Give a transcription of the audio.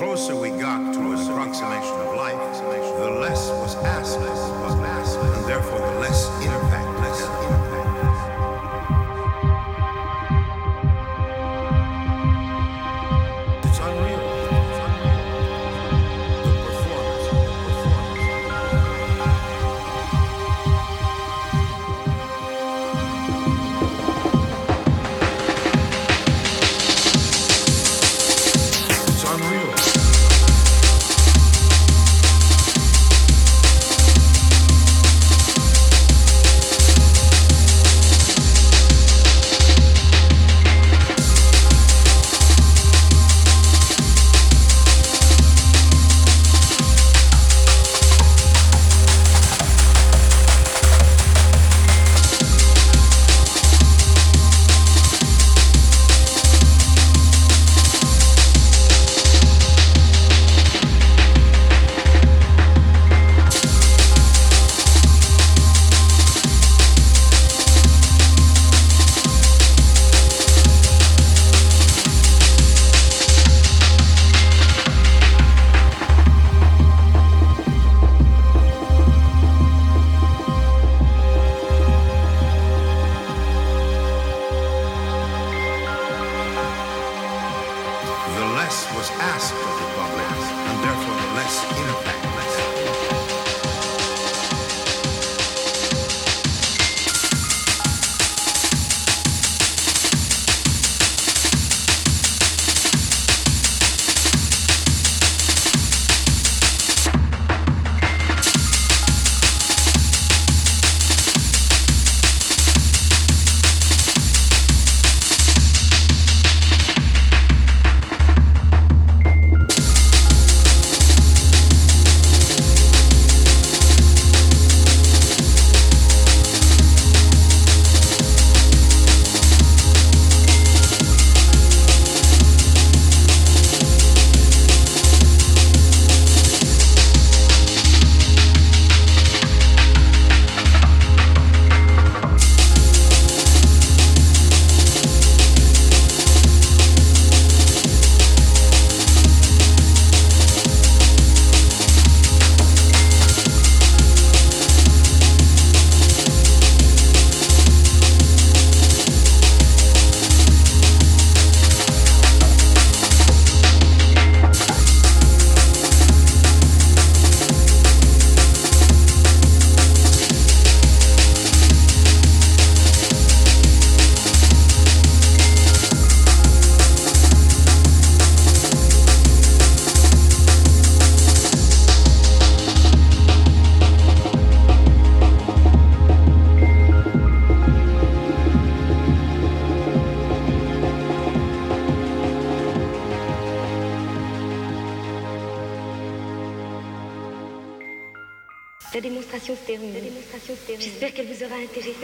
closer we got to an approximation less was asked of the public, and therefore the less impact. La démonstration se termine. J'espère qu'elle vous aura intéressé.